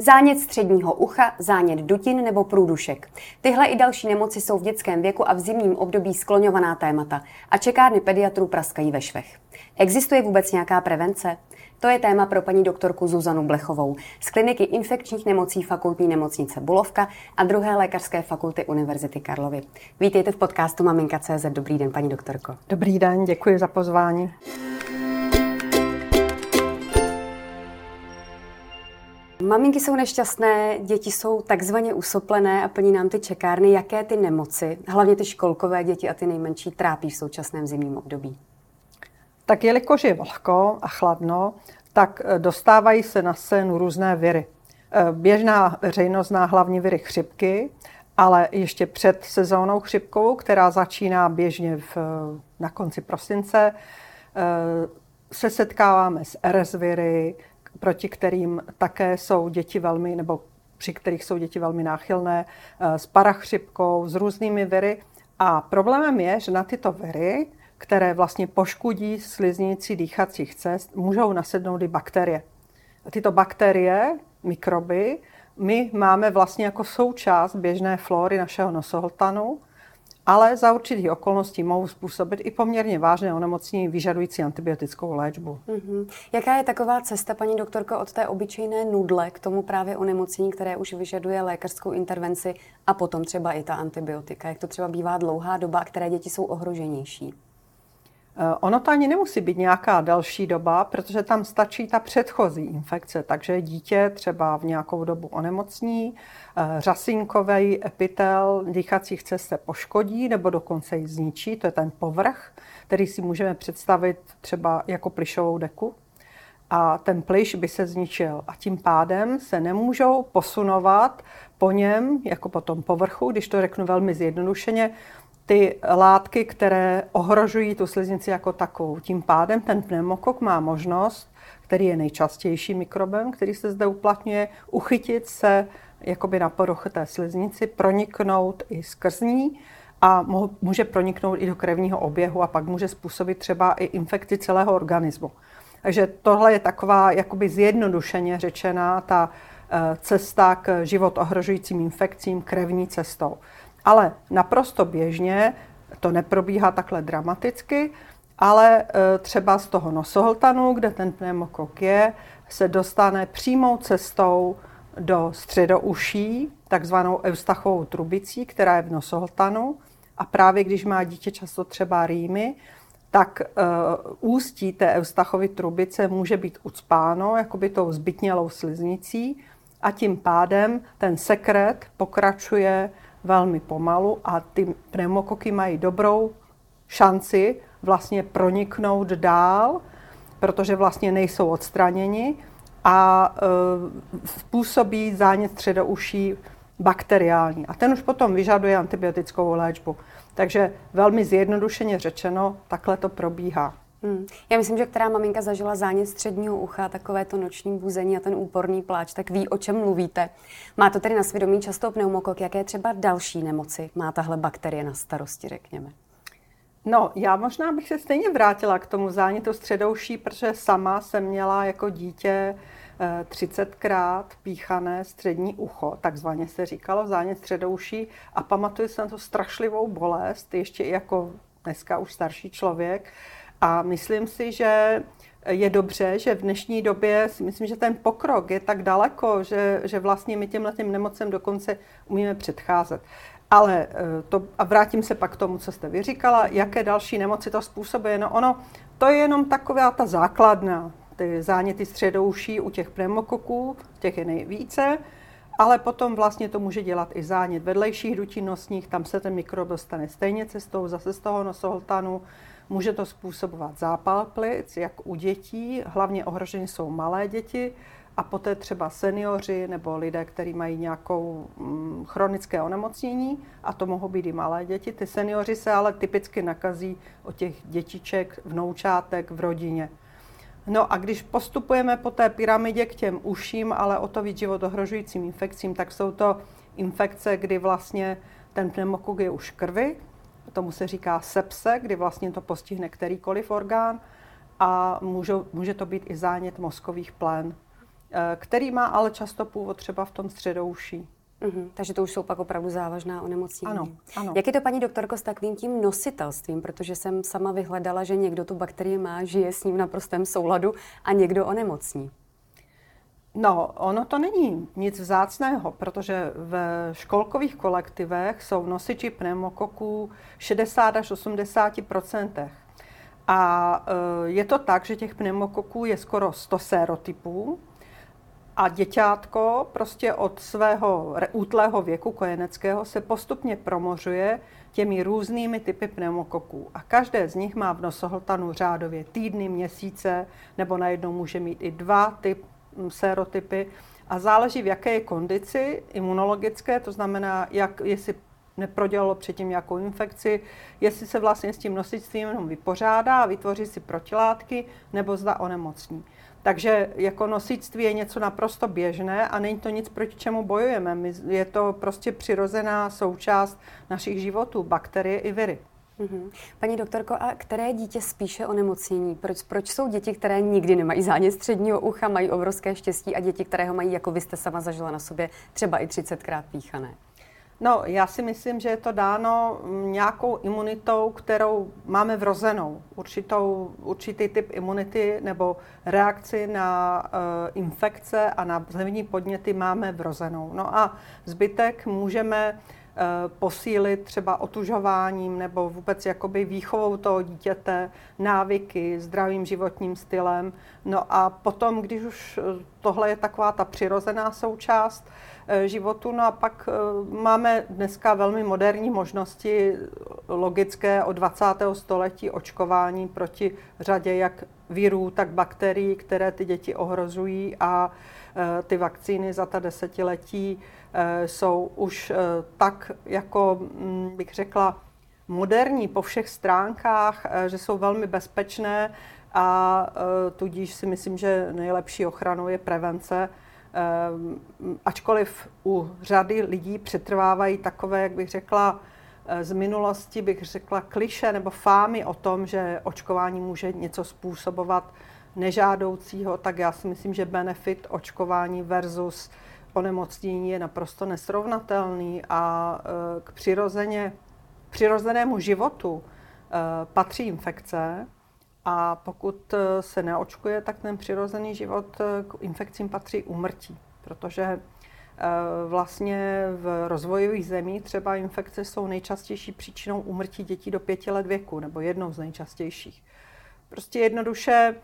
Zánět středního ucha, zánět dutin nebo průdušek. Tyhle i další nemoci jsou v dětském věku a v zimním období skloňovaná témata a čekárny pediatrů praskají ve švech. Existuje vůbec nějaká prevence? To je téma pro paní doktorku Zuzanu Blechovou z kliniky infekčních nemocí fakultní nemocnice Bulovka a druhé lékařské fakulty Univerzity Karlovy. Vítejte v podcastu Maminka.cz. Dobrý den, paní doktorko. Dobrý den, děkuji za pozvání. Maminky jsou nešťastné, děti jsou takzvaně usoplené a plní nám ty čekárny. Jaké ty nemoci, hlavně ty školkové děti a ty nejmenší, trápí v současném zimním období? Tak jelikož je vlhko a chladno, tak eh, dostávají se na scénu různé viry. Eh, běžná veřejnost zná hlavně viry chřipky, ale ještě před sezónou chřipkovou, která začíná běžně v, na konci prosince, eh, se setkáváme s RS viry, proti kterým také jsou děti velmi, nebo při kterých jsou děti velmi náchylné, eh, s parachřipkou, s různými viry. A problémem je, že na tyto viry, které vlastně poškodí sliznici dýchacích cest, můžou nasednout i bakterie. A tyto bakterie, mikroby, my máme vlastně jako součást běžné flóry našeho nosohltanu ale za určitých okolností mohou způsobit i poměrně vážné onemocnění vyžadující antibiotickou léčbu. Mm-hmm. Jaká je taková cesta, paní doktorko, od té obyčejné nudle k tomu právě onemocnění, které už vyžaduje lékařskou intervenci a potom třeba i ta antibiotika? Jak to třeba bývá dlouhá doba, které děti jsou ohroženější? Eh, ono to ani nemusí být nějaká další doba, protože tam stačí ta předchozí infekce. Takže dítě třeba v nějakou dobu onemocní, eh, řasinkový epitel dýchacích cest se poškodí nebo dokonce ji zničí. To je ten povrch, který si můžeme představit třeba jako plišovou deku. A ten pliš by se zničil a tím pádem se nemůžou posunovat po něm, jako po tom povrchu, když to řeknu velmi zjednodušeně, ty látky, které ohrožují tu sliznici jako takovou. Tím pádem ten pneumokok má možnost, který je nejčastější mikrobem, který se zde uplatňuje, uchytit se jakoby na poruch té sliznici, proniknout i skrz ní a může proniknout i do krevního oběhu a pak může způsobit třeba i infekci celého organismu. Takže tohle je taková jakoby zjednodušeně řečená ta eh, cesta k život ohrožujícím infekcím krevní cestou. Ale naprosto běžně to neprobíhá takhle dramaticky, ale e, třeba z toho nosohltanu, kde ten pneumokok je, se dostane přímou cestou do středouší, takzvanou eustachovou trubicí, která je v nosohltanu. A právě když má dítě často třeba rýmy, tak uh, ústí té eustachovy trubice může být ucpáno jakoby tou zbytnělou sliznicí a tím pádem ten sekret pokračuje velmi pomalu a ty pneumokoky mají dobrou šanci vlastně proniknout dál, protože vlastně nejsou odstraněni a e, způsobí zánět středouší bakteriální. A ten už potom vyžaduje antibiotickou léčbu. Takže velmi zjednodušeně řečeno, takhle to probíhá. Hmm. Já myslím, že která maminka zažila zánět středního ucha, takové to noční buzení a ten úporný pláč, tak ví, o čem mluvíte. Má to tedy na svědomí často pneumokok. Jaké třeba další nemoci má tahle bakterie na starosti, řekněme? No, já možná bych se stejně vrátila k tomu zánětu středouší, protože sama jsem měla jako dítě 30krát eh, píchané střední ucho, takzvaně se říkalo zánět středouší a pamatuju si na tu strašlivou bolest, ještě i jako dneska už starší člověk, a myslím si, že je dobře, že v dnešní době si myslím, že ten pokrok je tak daleko, že, že vlastně my těmhle těm nemocem dokonce umíme předcházet. Ale eh, to, a vrátím se pak k tomu, co jste vyříkala, jaké další nemoci to způsobuje. No ono, to je jenom taková ta základna, ty záněty středouší u těch pneumokoků, těch je nejvíce, ale potom vlastně to může dělat i zánět vedlejších dutin nosních, tam se ten mikrob dostane stejně cestou, zase z toho nosohltanu, Může to způsobovat zápal plic, jak u dětí, hlavně ohroženy jsou malé děti, a poté třeba seniori nebo lidé, kteří mají nějakou mm, chronické onemocnění, a to mohou být i malé děti. Ty seniori se ale typicky nakazí od těch dětiček, vnoučátek v rodině. No a když postupujeme po té pyramidě k těm uším, ale o to víc život ohrožujícím infekcím, tak jsou to infekce, kdy vlastně ten pneumokok je už krvi, Tomu se říká sepse, kdy vlastně to postihne kterýkoliv orgán a můžou, může to být i zánět mozkových plén. který má ale často původ třeba v tom středouší. Uhum, takže to už jsou pak opravdu závažná onemocnění. Ano, ano. Jak je to, paní doktorko, s takovým tím nositelstvím? Protože jsem sama vyhledala, že někdo tu bakterii má, žije s ním v naprostém souladu a někdo onemocní. No, ono to není nic vzácného, protože v školkových kolektivech jsou nosiči pneumokoků 60 až 80% A e, je to tak, že těch pneumokoků je skoro 100 sérotypů a děťátko prostě od svého útlého věku kojeneckého se postupně promořuje těmi různými typy pneumokoků. A každé z nich má v nosohltanu řádově týdny, měsíce, nebo najednou může mít i dva typ, sérotypy. A záleží, v jaké je kondici imunologické, to znamená, jak, jestli neprodělalo předtím nějakou infekci, jestli se vlastně s tím nosičstvím jenom vypořádá a vytvoří si protilátky, nebo zda onemocní. Takže jako nosičství je něco naprosto běžné a není to nic, proti čemu bojujeme. Je to prostě přirozená součást našich životů, bakterie i viry. Mm-hmm. Paní doktorko, a které dítě spíše onemocnění? Proč, proč jsou děti, které nikdy nemají zánět středního ucha, mají obrovské štěstí a děti, které ho mají, jako vy jste sama zažila na sobě, třeba i 30krát píchané? No, já si myslím, že je to dáno nějakou imunitou, kterou máme vrozenou. Určitou, určitý typ imunity nebo reakci na uh, infekce a na zevní podněty máme vrozenou. No a zbytek můžeme uh, posílit třeba otužováním nebo vůbec jakoby výchovou toho dítěte, návyky, zdravým životním stylem. No a potom, když už tohle je taková ta přirozená součást, Eh, životu. No a pak eh, máme dneska velmi moderní možnosti logické od 20. století očkování proti řadě jak virů, tak bakterií, které ty děti ohrožují a eh, ty vakcíny za ta desetiletí jsou už tak jako, hm, bych řekla, moderní po všech stránkách, že jsou velmi bezpečné a tudíž si myslím, že nejlepší ochranou je prevence. Ačkoliv u řady lidí přetrvávají takové, jak bych řekla, z minulosti bych řekla kliše nebo fámy o tom, že očkování může něco způsobovat nežádoucího, tak já si myslím, že benefit očkování versus onemocnění je naprosto nesrovnatelný a eh, k přirozeně, přirozenému životu eh, patří infekce, a pokud eh, se neočkuje, tak ten přirozený život eh, k infekcím patří umrtí, protože eh, vlastně v rozvojových zemích třeba infekce jsou nejčastější příčinou umrtí dětí do pěti let věku, nebo jednou z nejčastějších. Prostě jednoduše,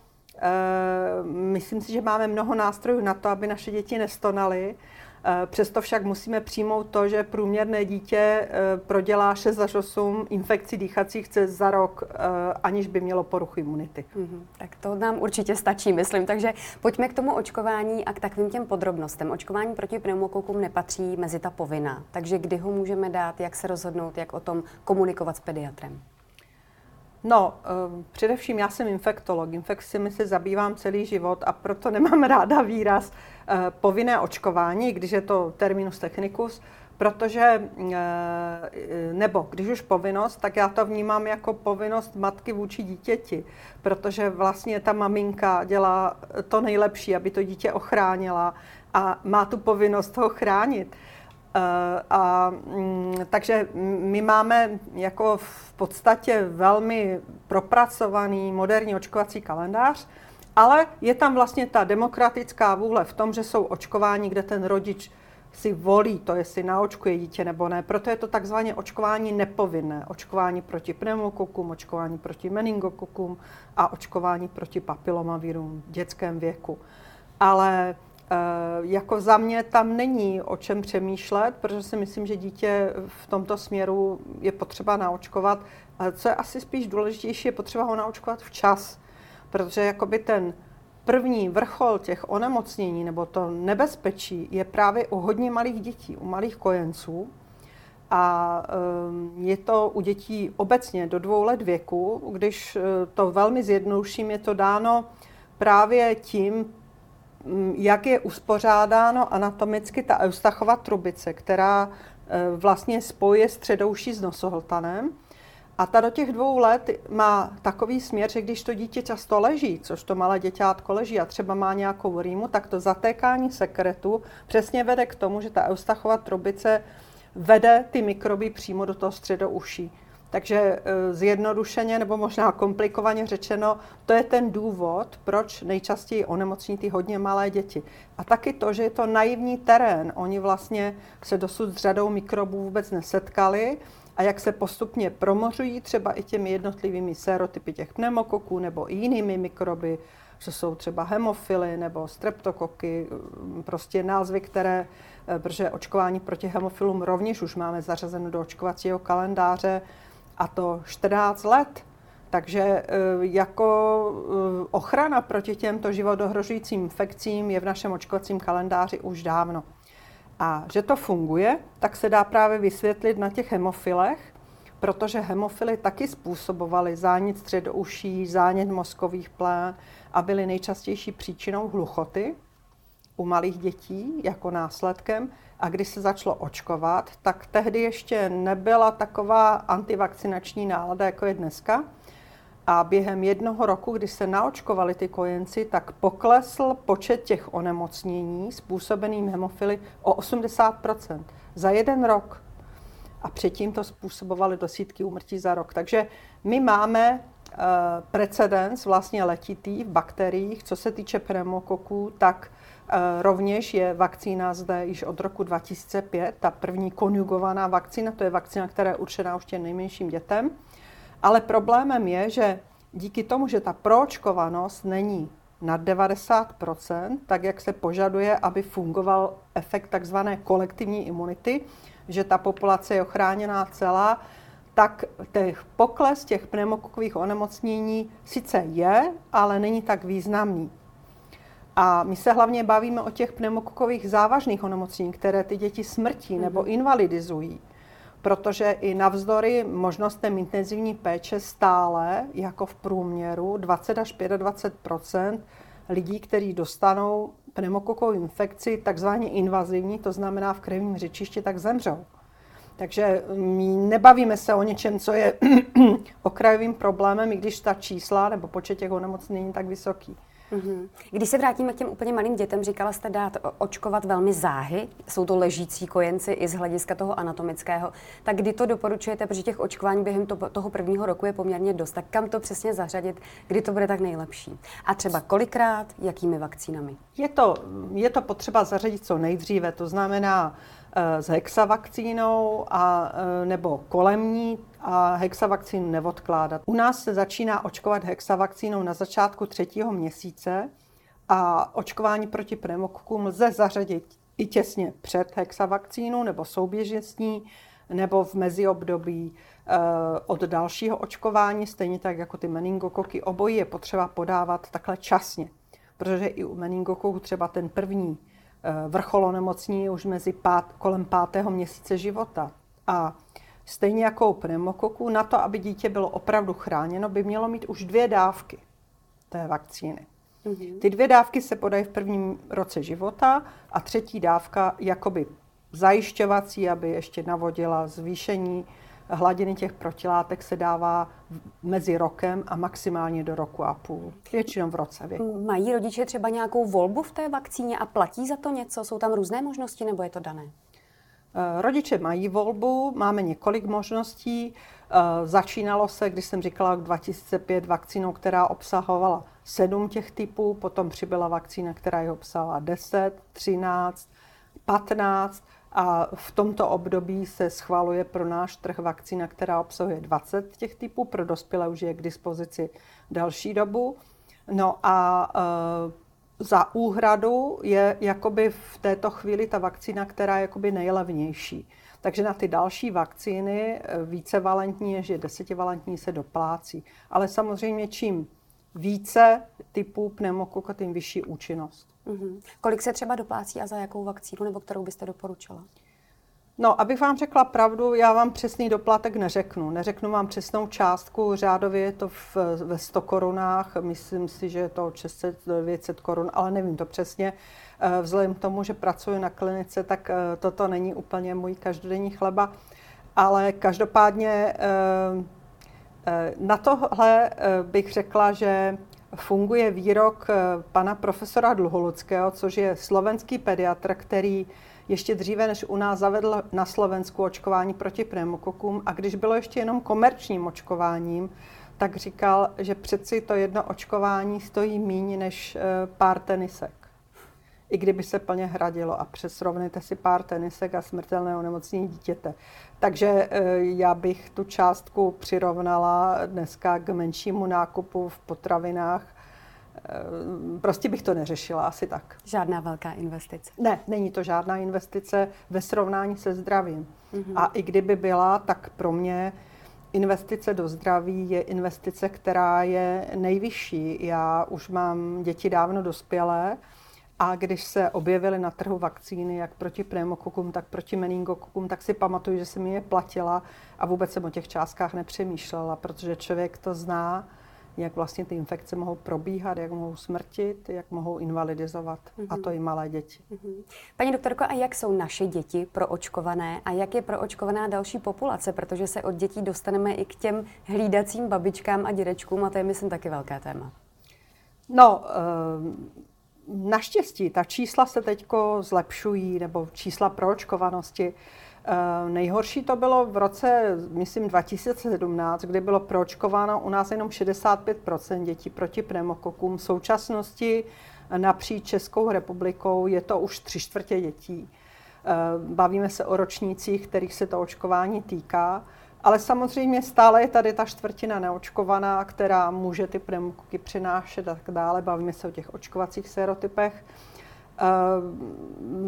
myslím si, že máme mnoho nástrojů na to, aby naše děti nestonaly, Eh, přesto však musíme přijmout to, že průměrné dítě eh, prodělá 6 až 8 infekcí dýchacích cest za rok, eh, aniž by mělo poruchu imunity. Mm-hmm. Tak to nám určitě stačí, myslím. Takže pojďme k tomu očkování a k takovým těm podrobnostem. Očkování proti pneumokokům nepatří mezi ta povinná. Takže kdy ho můžeme dát, jak se rozhodnout, jak o tom komunikovat s pediatrem? No, uh, především já jsem infektolog. Infekcemi se zabývám celý život a proto nemám ráda výraz uh, povinné očkování, když je to terminus technicus, protože, uh, nebo když už povinnost, tak já to vnímám jako povinnost matky vůči dítěti, protože vlastně ta maminka dělá to nejlepší, aby to dítě ochránila a má tu povinnost ho chránit. Eh, a, mm, takže my máme jako v podstatě velmi propracovaný moderní očkovací kalendář, ale je tam vlastně ta demokratická vůle v tom, že jsou očkování, kde ten rodič si volí to, jestli naočkuje dítě nebo ne. Proto je to takzvané očkování nepovinné. Očkování proti pneumokokům, očkování proti meningokokům a očkování proti papilomavirům v dětském věku. Ale jako za mě tam není o čem přemýšlet, protože si myslím, že dítě v tomto směru je potřeba naočkovat. Co je asi spíš důležitější, je potřeba ho naočkovat včas, protože jakoby ten první vrchol těch onemocnění nebo to nebezpečí je právě u hodně malých dětí, u malých kojenců. A eh, je to u dětí obecně do dvou let věku, když eh, to velmi zjednoduším, je to dáno právě tím, jak je uspořádáno anatomicky ta Eustachova trubice, která e, vlastně spojuje středouší s nosohltanem. A ta do těch dvou let má takový směr, že když to dítě často leží, což to malé děťátko leží a třeba má nějakou rýmu, tak to zatékání sekretu přesně vede k tomu, že ta eustachova trubice vede ty mikroby přímo do toho středouší. Takže e, zjednodušeně nebo možná komplikovaně řečeno, to je ten důvod, proč nejčastěji onemocní ty hodně malé děti. A taky to, že je to naivní terén. Oni vlastně se dosud s řadou mikrobů vůbec nesetkali a jak se postupně promořují třeba i těmi jednotlivými sérotypy těch pneumokoků nebo i jinými mikroby, že jsou třeba hemofily nebo streptokoky, prostě názvy, které, e, protože očkování proti hemofilům rovněž už máme zařazeno do očkovacího kalendáře, a to 14 let. Takže e, jako e, ochrana proti těmto životohrožujícím infekcím je v našem očkovacím kalendáři už dávno. A že to funguje, tak se dá právě vysvětlit na těch hemofilech, protože hemofily taky způsobovaly zánět středouší, zánět mozkových plén a byly nejčastější příčinou hluchoty u malých dětí jako následkem. A když se začalo očkovat, tak tehdy ještě nebyla taková antivakcinační nálada, jako je dneska. A během jednoho roku, když se naočkovali ty kojenci, tak poklesl počet těch onemocnění způsobeným hemofily o 80% za jeden rok. A předtím to způsobovali desítky úmrtí za rok. Takže my máme uh, precedens vlastně letitý v bakteriích, co se týče pneumokoků, tak Eh, rovněž je vakcína zde již od roku 2005, ta první konjugovaná vakcína, to je vakcína, která je určená už těm nejmenším dětem. Ale problémem je, že díky tomu, že ta proočkovanost není nad 90%, tak jak se požaduje, aby fungoval efekt takzvané kolektivní imunity, že ta populace je ochráněná celá, tak těch pokles těch pneumokokových onemocnění sice je, ale není tak významný. A my se hlavně bavíme o těch pneumokokových závažných onemocnění, které ty děti smrtí mm-hmm. nebo invalidizují. Protože i navzdory možnostem intenzivní péče stále, jako v průměru, 20 až 25% lidí, kteří dostanou pneumokokovou infekci, takzvaně invazivní, to znamená v krevním řečišti, tak zemřou. Takže my nebavíme se o něčem, co je okrajovým problémem, i když ta čísla nebo počet těch onemocnění tak vysoký. Mm-hmm. Když se vrátíme k těm úplně malým dětem, říkala jste dát očkovat velmi záhy, jsou to ležící kojenci i z hlediska toho anatomického, tak kdy to doporučujete, protože těch očkování během to, toho prvního roku je poměrně dost, tak kam to přesně zařadit, kdy to bude tak nejlepší? A třeba kolikrát, jakými vakcínami? Je to, je to potřeba zařadit co nejdříve, to znamená s hexavakcínou a, eh, nebo kolem ní a hexavakcínu neodkládat. U nás se začíná očkovat hexavakcínou na začátku třetího měsíce a očkování proti pneumokokům lze zařadit i těsně před hexavakcínu nebo souběžně s ní, nebo v meziobdobí eh, od dalšího očkování, stejně tak jako ty meningokoky. Obojí je potřeba podávat takhle časně, protože i u meningokoků třeba ten první eh, vrchol onemocní už mezi pát, kolem pátého měsíce života. A Stejně jako u pneumokoků, na to, aby dítě bylo opravdu chráněno, by mělo mít už dvě dávky té vakcíny. Mm-hmm. Ty dvě dávky se podají v prvním roce života a třetí dávka jakoby zajišťovací, aby ještě navodila zvýšení hladiny těch protilátek se dává mezi rokem a maximálně do roku a půl. Většinou v roce věku. Mají rodiče třeba nějakou volbu v té vakcíně a platí za to něco? Jsou tam různé možnosti nebo je to dané? Eh, rodiče mají volbu, máme několik možností. Eh, začínalo se, když jsem říkala, v 2005 vakcínou, která obsahovala sedm těch typů, potom přibyla vakcína, která je obsahovala 10, 13, 15 a v tomto období se schvaluje pro náš trh vakcína, která obsahuje 20 těch typů, pro dospělé už je k dispozici další dobu. No a eh, za úhradu je jakoby v této chvíli ta vakcína, která je jakoby nejlevnější. Takže na ty další vakcíny eh, více valentní, než je desetivalentní, se doplácí. Ale samozřejmě čím více typů pneumokoka, tím vyšší účinnost. Mm-hmm. Kolik se třeba doplácí a za jakou vakcínu, nebo kterou byste doporučila? No, abych vám řekla pravdu, já vám přesný doplatek neřeknu. Neřeknu vám přesnou částku, řádově je to v, ve 100 korunách, myslím si, že je to 600-900 korun, ale nevím to přesně. Eh, vzhledem k tomu, že pracuji na klinice, tak eh, toto není úplně můj každodenní chleba. Ale každopádně eh, Na tohle bych řekla, že funguje výrok pana profesora Dluholuckého, což je slovenský pediatr, který ještě dříve, než u nás zavedl na Slovensku očkování proti pneumokokům. A když bylo ještě jenom komerčním očkováním, tak říkal, že přeci to jedno očkování stojí méně než pár tenisek i kdyby se plně hradilo. A přesrovnejte si pár tenisek a smrtelné onemocnění dítěte. Takže eh, já bych tu částku přirovnala dneska k menšímu nákupu v potravinách. Eh, prostě bych to neřešila, asi tak. Žádná velká investice. Ne, není to žádná investice ve srovnání se zdravím. Mm-hmm. A i kdyby byla, tak pro mě investice do zdraví je investice, která je nejvyšší. Já už mám děti dávno dospělé, a když se objevily na trhu vakcíny, jak proti pneumokokům, tak proti meningokokům, tak si pamatuju, že jsem je platila a vůbec jsem o těch částkách nepřemýšlela, protože člověk to zná, jak vlastně ty infekce mohou probíhat, jak mohou smrtit, jak mohou invalidizovat, mm-hmm. a mhm. to i malé děti. Mm-hmm. Paní doktorko, a jak jsou naše děti proočkované a jak je proočkovaná další populace, protože se od dětí dostaneme i k těm hlídacím babičkám a dědečkům a to je, myslím, taky velké téma. No, Naštěstí ta čísla se teď zlepšují, nebo čísla proočkovanosti. Eh, nejhorší to bylo v roce, myslím, 2017, kdy bylo proočkováno u nás jenom 65% dětí proti pneumokokům. V současnosti napříč Českou republikou je to už tři čtvrtě dětí. Eh, bavíme se o ročnících, kterých se to očkování týká. Ale samozřejmě stále je tady ta čtvrtina neočkovaná, která může ty pneumokoky přinášet a tak dále. Bavíme se o těch očkovacích serotypech. Eh,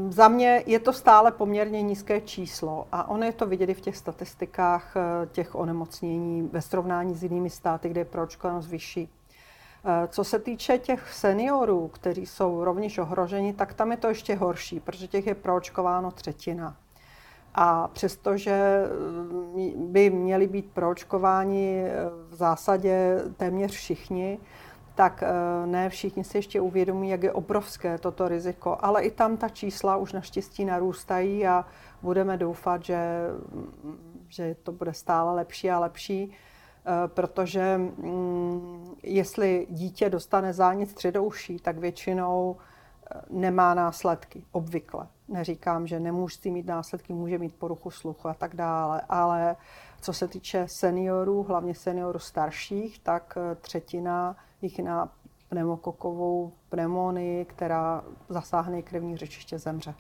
za mě je to stále poměrně nízké číslo a ono je to vidět i v těch statistikách eh, těch onemocnění ve srovnání s jinými státy, kde je proočkovanost vyšší. Eh, co se týče těch seniorů, kteří jsou rovněž ohroženi, tak tam je to ještě horší, protože těch je proočkováno třetina. A přestože mm, by měli být proočkováni eh, v zásadě téměř všichni, tak eh, ne všichni si ještě uvědomí, jak je obrovské toto riziko. Ale i tam ta čísla už naštěstí narůstají a budeme doufat, že, mm, že to bude stále lepší a lepší, eh, protože mm, jestli dítě dostane zánět středouší, tak většinou nemá následky, obvykle. Neříkám, že nemůže mít následky, může mít poruchu sluchu a tak dále, ale co se týče seniorů, hlavně seniorů starších, tak eh, třetina jich na pneumokokovou pneumonii, která zasáhne krevní řečiště, zemře.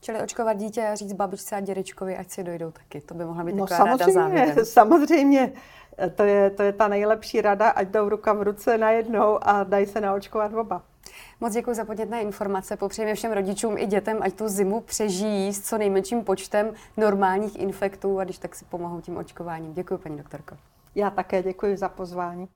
Čili očkovat dítě a říct babičce a dědečkovi, ať si dojdou taky. To by mohla být no, taková samozřejmě, rada Samozřejmě, to je, to je ta nejlepší rada, ať jdou ruka v ruce najednou a dají se naočkovat oba. Moc děkuji za podnětné informace. Popřejeme všem rodičům i dětem, ať tu zimu přežijí s co nejmenším počtem normálních infektů a když tak si pomohou tím očkováním. Děkuji, paní doktorko. Já také děkuji za pozvání.